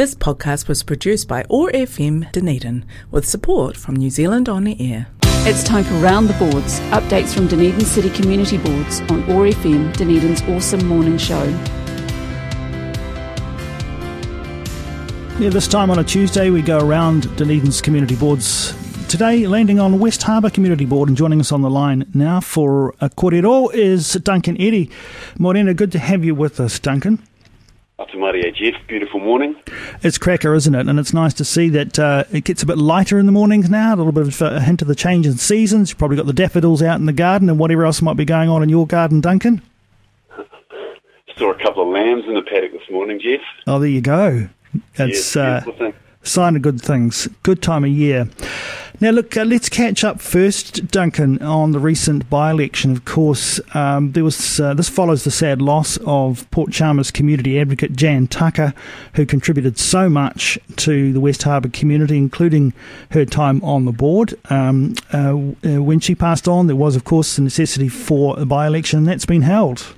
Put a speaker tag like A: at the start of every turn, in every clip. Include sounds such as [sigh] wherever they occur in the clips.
A: This podcast was produced by OAR FM Dunedin with support from New Zealand On the Air.
B: It's time for Round the Boards, updates from Dunedin City Community Boards on OAR FM, Dunedin's awesome morning show.
C: Yeah, this time on a Tuesday, we go around Dunedin's community boards. Today, landing on West Harbour Community Board and joining us on the line now for a kōrero is Duncan Eddy. Morena, good to have you with us, Duncan.
D: Ata mārie, Jeff. Beautiful morning.
C: It's cracker, isn't it? And it's nice to see that uh, it gets a bit lighter in the mornings now, a little bit of a hint of the change in seasons. You've probably got the daffodils out in the garden and whatever else might be going on in your garden, Duncan. [laughs]
D: Saw a couple of lambs in the paddock this morning, Jeff.
C: Oh, there you go. It's
D: yes,
C: uh, sign of good things. Good time of year. Now, look, uh, let's catch up first, Duncan, on the recent by-election. Of course, um, there was uh, this follows the sad loss of Port Chalmers community advocate Jan Tucker, who contributed so much to the West Harbour community, including her time on the board. Um, uh, uh, when she passed on, there was, of course, the necessity for a by-election, and that's been held.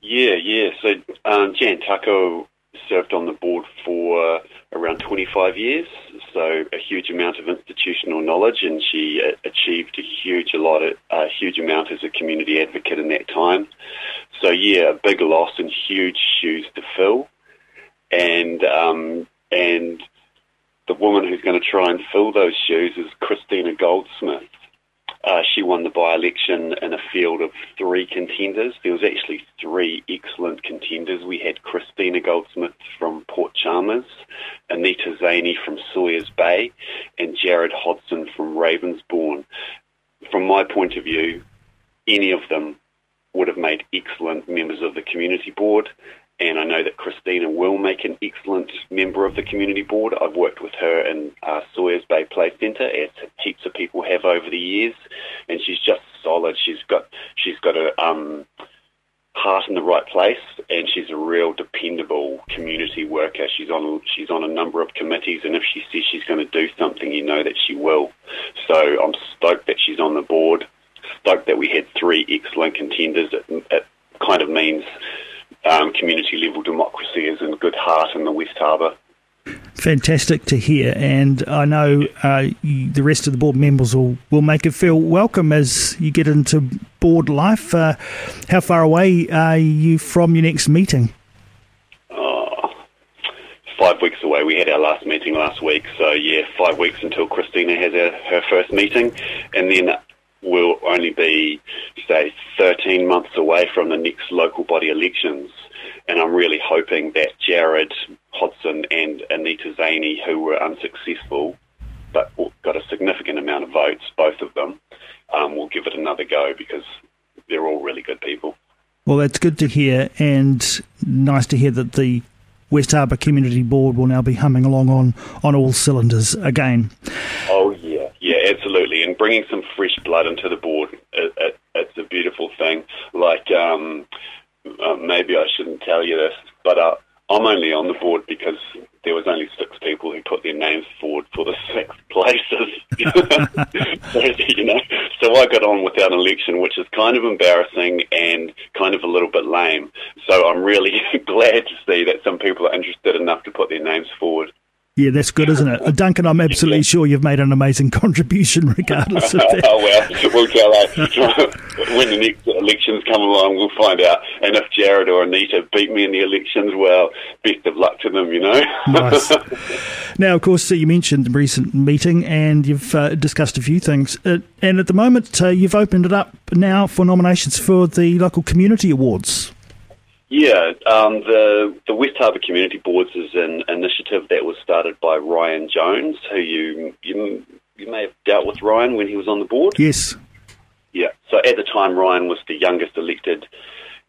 D: Yeah, yeah. So um, Jan Tucker served on the board for around 25 years, so a huge amount of institutional knowledge, and she uh, achieved a huge a lot, of, a huge amount as a community advocate in that time. So yeah, a big loss and huge shoes to fill, and um, and the woman who's going to try and fill those shoes is Christina Goldsmith. Uh, she won the by-election in a field of three contenders. There was actually three excellent contenders. We had Christina Goldsmith from Port Chalmers, Anita Zaney from Sawyers Bay, and Jared Hodson from Ravensbourne. From my point of view, any of them would have made excellent members of the community board and I know that Christina will make an excellent member of the community board. I've worked with her in uh, Sawyers Bay Play Centre, as heaps of people have over the years, and she's just solid. She's got she's got a um, heart in the right place, and she's a real dependable community worker. She's on she's on a number of committees, and if she says she's going to do something, you know that she will. So I'm stoked that she's on the board. Stoked that we had three excellent contenders. It, it kind of means um, community level democracy is in good heart in the West Harbour.
C: Fantastic to hear, and I know uh, you, the rest of the board members will, will make it feel welcome as you get into board life. Uh, how far away are you from your next meeting?
D: Oh, five weeks away. We had our last meeting last week, so yeah, five weeks until Christina has her, her first meeting, and then we'll only be, say, 13 months away from the next local body elections. And I'm really hoping that Jared Hodson and Anita Zaney, who were unsuccessful but got a significant amount of votes, both of them, um, will give it another go because they're all really good people.
C: Well, that's good to hear, and nice to hear that the West Harbour Community Board will now be humming along on, on all cylinders again.
D: Oh, absolutely. And bringing some fresh blood into the board, it, it, it's a beautiful thing. Like, um, uh, maybe I shouldn't tell you this, but uh, I'm only on the board because there was only six people who put their names forward for the six [laughs] places. [laughs] you know, so I got on without an election, which is kind of embarrassing and kind of a little bit lame. So I'm really [laughs] glad to see that some people are interested enough to put their names forward.
C: Yeah, that's good, isn't it? Uh, Duncan, I'm absolutely sure you've made an amazing [laughs] contribution regardless of that.
D: oh, [laughs] well, we'll tell that. [laughs] when the next elections come along, we'll find out. And if Jared or Anita beat me in the elections, well, best of luck to them, you know.
C: nice. Now, of course, you mentioned the recent meeting and you've uh, discussed a few things. Uh, and at the moment, uh, you've opened it up now for nominations for the local community awards.
D: Yeah, um, the the West Harbour Community Boards is an initiative that was started by Ryan Jones, who you you you may have dealt with Ryan when he was on the board.
C: Yes.
D: Yeah. So at the time, Ryan was the youngest elected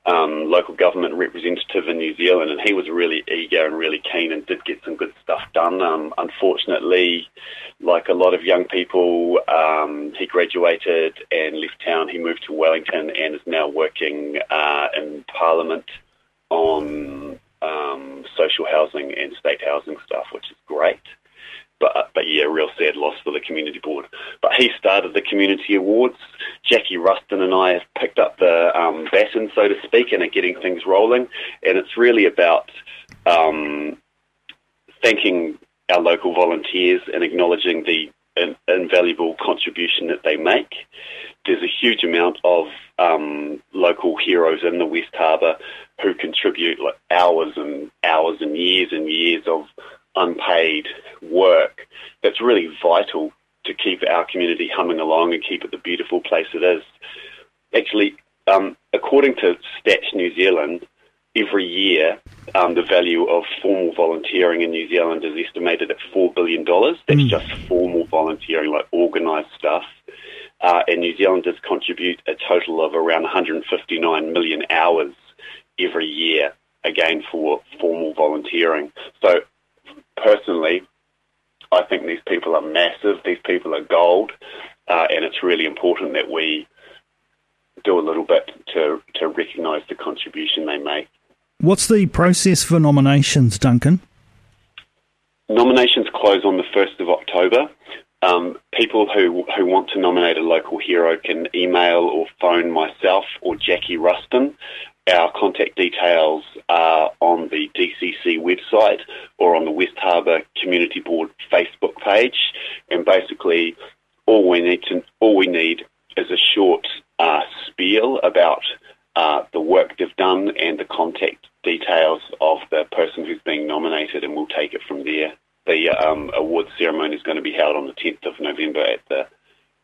D: um, local government representative in New Zealand, and he was really eager and really keen and did get some good stuff done. Um, unfortunately, like a lot of young people, um, he graduated and left town. He moved to Wellington and is now working uh, in Parliament on um, social housing and state housing stuff, which is great. But, but yeah, real sad loss for the community board. But he started the community awards. Jackie Ruston and I have picked up the um, baton, so to speak, and are getting things rolling. And it's really about um, thanking our local volunteers and acknowledging the in, invaluable contribution that they make. There's a huge amount of um, local heroes in the West Harbour who contribute like hours and hours and years and years of unpaid work that's really vital to keep our community humming along and keep it the beautiful place it is. Actually, um, according to Stats New Zealand, every year um, the value of formal volunteering in New Zealand is estimated at $4 billion. That's mm. just formal volunteering, like organised stuff. Uh, and New Zealanders contribute a total of around 159 million hours every year, again, for formal volunteering. So, personally, I think these people are massive. These people are gold. Uh, and it's really important that we do a little bit to, to recognise the contribution they make.
C: What's the process for nominations, Duncan?
D: Nominations close on the 1st of October. Um, people who, who want to nominate a local hero can email or phone myself or Jackie Ruston. Our contact details are on the DCC website or on the West Harbour Community Board Facebook page. And basically, all we need to all we need is a short uh, spiel about uh, the work they've done and the contact details of the person who's being nominated, and we'll take it from there. The um, awards ceremony is going to be held on the 10th of November at the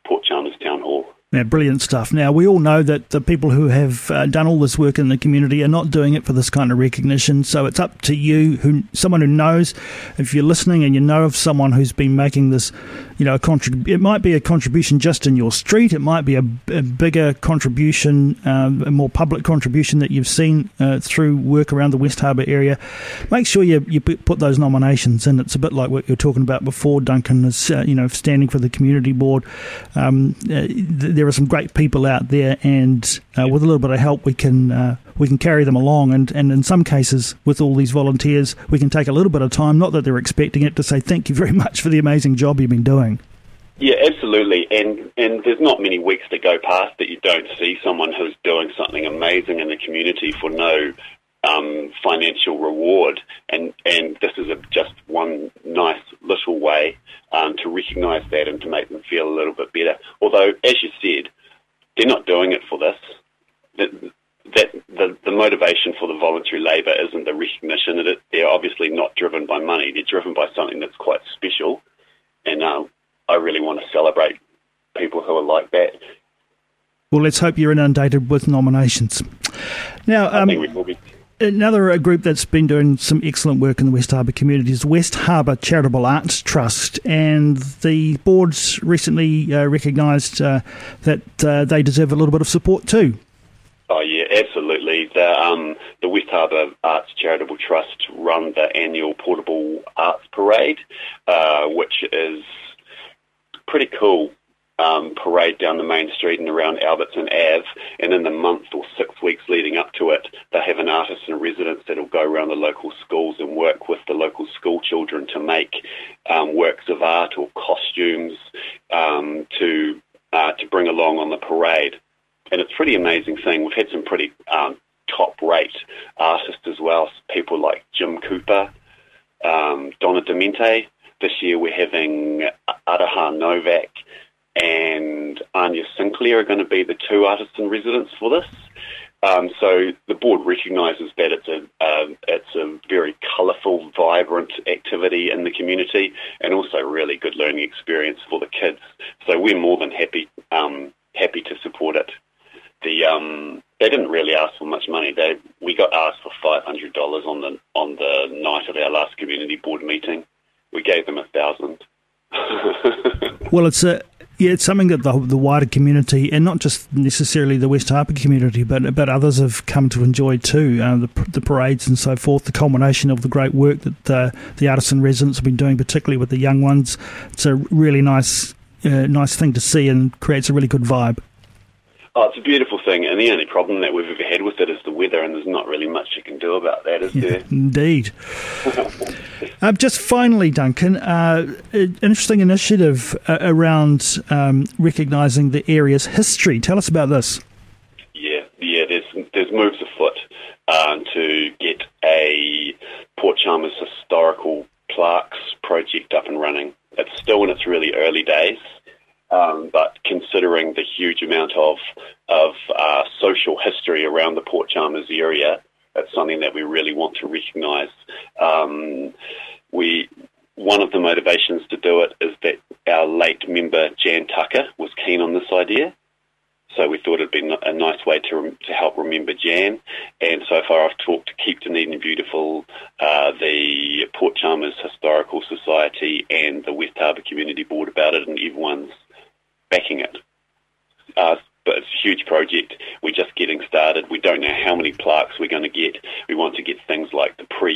D: Port Chalmers Town Hall.
C: Yeah, brilliant stuff. Now, we all know that the people who have uh, done all this work in the community are not doing it for this kind of recognition. So it's up to you, who someone who knows, if you're listening and you know of someone who's been making this, you know, a contrib- it might be a contribution just in your street. It might be a, a bigger contribution, um, a more public contribution that you've seen uh, through work around the West Harbour area. Make sure you, you put those nominations in. It's a bit like what you were talking about before, Duncan, is, uh, you know, standing for the community board. Um, uh, there are some great people out there, and uh, with a little bit of help, we can uh, we can carry them along. And, and in some cases, with all these volunteers, we can take a little bit of time, not that they're expecting it, to say thank you very [laughs] much for the amazing job you've been doing.
D: Yeah, absolutely. And and there's not many weeks that go past that you don't see someone who's doing something amazing in the community for no um, financial reward. And and this is a, just one nice little way um, to recognise that and to make them feel a little bit better. Although, as you said, they're not doing it for this. That, that the, the motivation for the voluntary labour isn't the recognition. It, they're obviously not driven by money. They're driven by something that's quite special. And uh, I really want to celebrate people who are like that.
C: Well, let's hope you're inundated with nominations. Now, um, Another uh, group that's been doing some excellent work in the West Harbour community is West Harbour Charitable Arts Trust, and the board's recently uh, recognised uh, that uh, they deserve a little bit of support too.
D: Oh yeah, absolutely. The um, the West Harbour Arts Charitable Trust run the annual Portable Arts Parade, uh, which is pretty cool um, parade down the main street and around Albertson Ave. And in the month or six weeks leading up to it, they have an residence that'll go around the local schools and work with the local school children to make um, works of art or costumes um, to uh, to bring along on the parade. And it's a pretty amazing thing. We've had some pretty um, top rate artists as well, people like Jim Cooper, um, Donna Demente. This year we're having Aroha Novak and Anya Sinclair are going to be the two artists in residence for this. Um, so the board recognises that it's a uh, it's a very colourful, vibrant activity in the community, and also really good learning experience for the kids. So we're more than happy um, happy to support it. The um, they didn't really ask for much money. They we got asked for five hundred dollars on the on the night of our last community board meeting. We gave them a thousand. [laughs]
C: well, it's a yeah, it's something that the, the wider community, and not just necessarily the West Harbour community, but but others have come to enjoy too. Uh, the, the parades and so forth, the culmination of the great work that the artists and residents have been doing, particularly with the young ones. It's a really nice, uh, nice thing to see, and creates a really good vibe.
D: Oh, it's a beautiful thing, and the only problem that we've ever had with it is the weather, and there's not really much you can do about that, is yeah, there?
C: Indeed. uh, [laughs] just finally, Duncan, uh, an interesting initiative uh, around um, recognising the area's history. Tell us about this.
D: Yeah, yeah. There's there's moves afoot um, to get a Port Chalmers historical plaques project up and running. It's still in its really early days, um, but considering the huge amount of of uh, social history around the Port Chalmers area, it's something that we really want to recognise. Um, we one of the motivations to do it is that our late member Jan Tucker was keen on this idea. So we thought it'd be a nice way to to help remember Jan. And so far, I've talked to Keep Dunedin Beautiful, uh, the Port Chalmers Historical Society, and the West Harbour Community Board about it, and everyone's backing it. Uh, but it's a huge project. We're just getting started. We don't know how many plaques we're going to get. We want to get things like the pre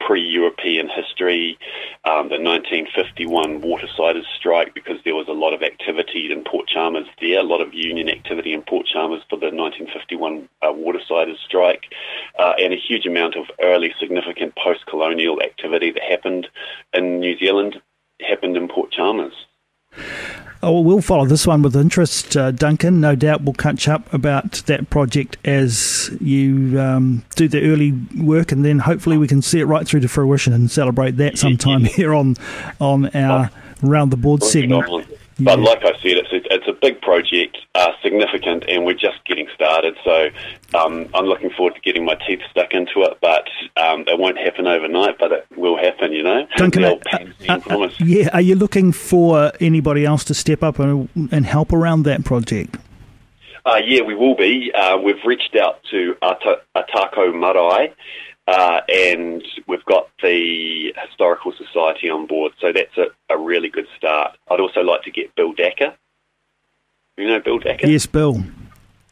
D: pre-European history, um, the 1951 Watersiders strike, because there was a lot of activity in Port Chalmers there, a lot of union activity in Port Chalmers for the 1951 uh, Watersiders strike, uh, and a huge amount of early significant post-colonial activity that happened in New Zealand happened in Port Chalmers.
C: Oh, well, we'll follow this one with interest, uh, Duncan. No doubt we'll catch up about that project as you um, do the early work, and then hopefully we can see it right through to fruition and celebrate that sometime [laughs] here on on our round the board segment.
D: But like I said, it's a, it's a big project, uh, significant, and we're just getting started. So um, I'm looking forward to getting my teeth stuck into it. But um, it won't happen overnight, but it will happen. You know,
C: Duncan, uh, uh, uh, yeah. Are you looking for anybody else to step up and, and help around that project?
D: Uh, yeah, we will be. Uh, we've reached out to Ōtākou Marae, uh, and we've got the Historical Society on board, so that's a, a, really good start. I'd also like to get Bill Dacker. You know Bill Dacker?
C: Yes, Bill.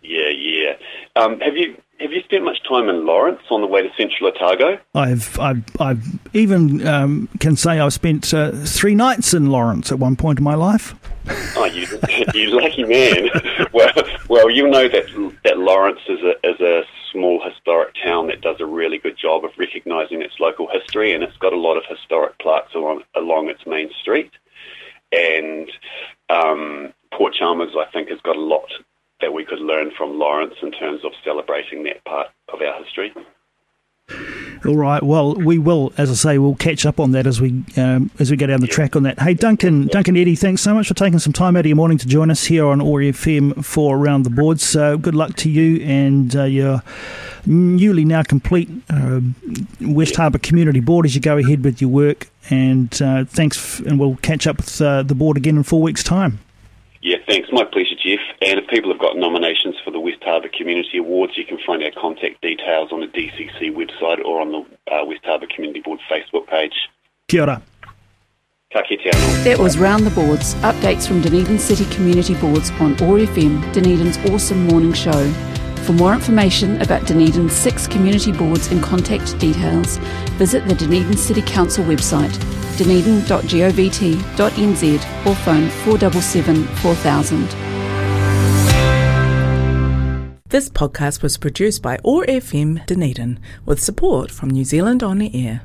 D: Yeah, yeah. Um, have you have you spent much time in Lawrence on the way to Central Otago?
C: I've I've, I've even um, can say I've spent uh, three nights in Lawrence at one point in my life.
D: Oh, you [laughs] you lucky man. [laughs] well, well, you know that that Lawrence is a is a small historic town that does a really good job of recognising its local history, and it's got a lot of historic plaques along along its main street. And um, Port Chalmers, I think, has got a lot that we could learn from Lawrence in terms of celebrating that part of our history.
C: All right. Well, we will, as I say, we'll catch up on that as we um, as we go down the track on that. Hey, Duncan, Duncan Eddy, thanks so much for taking some time out of your morning to join us here on OAR FM for Around the Board. So good luck to you and uh, your newly now complete uh, West Harbour Community Board as you go ahead with your work. And uh, thanks, f- and we'll catch up with uh, the board again in four weeks' time.
D: Yeah, thanks. My pleasure, Jeff. And if people have got nominations for the West Harbour Community Awards, you can find our contact details on the DCC website or on the uh, West Harbour Community Board Facebook page.
C: Kia ora.
B: That was Round the Boards, updates from Dunedin City Community Boards on OAR FM, Dunedin's awesome morning show. For more information about Dunedin's six community boards and contact details, visit the Dunedin City Council website dunedin.govt.nz or phone 477 4000.
A: This podcast was produced by OAR FM Dunedin with support from New Zealand On Air.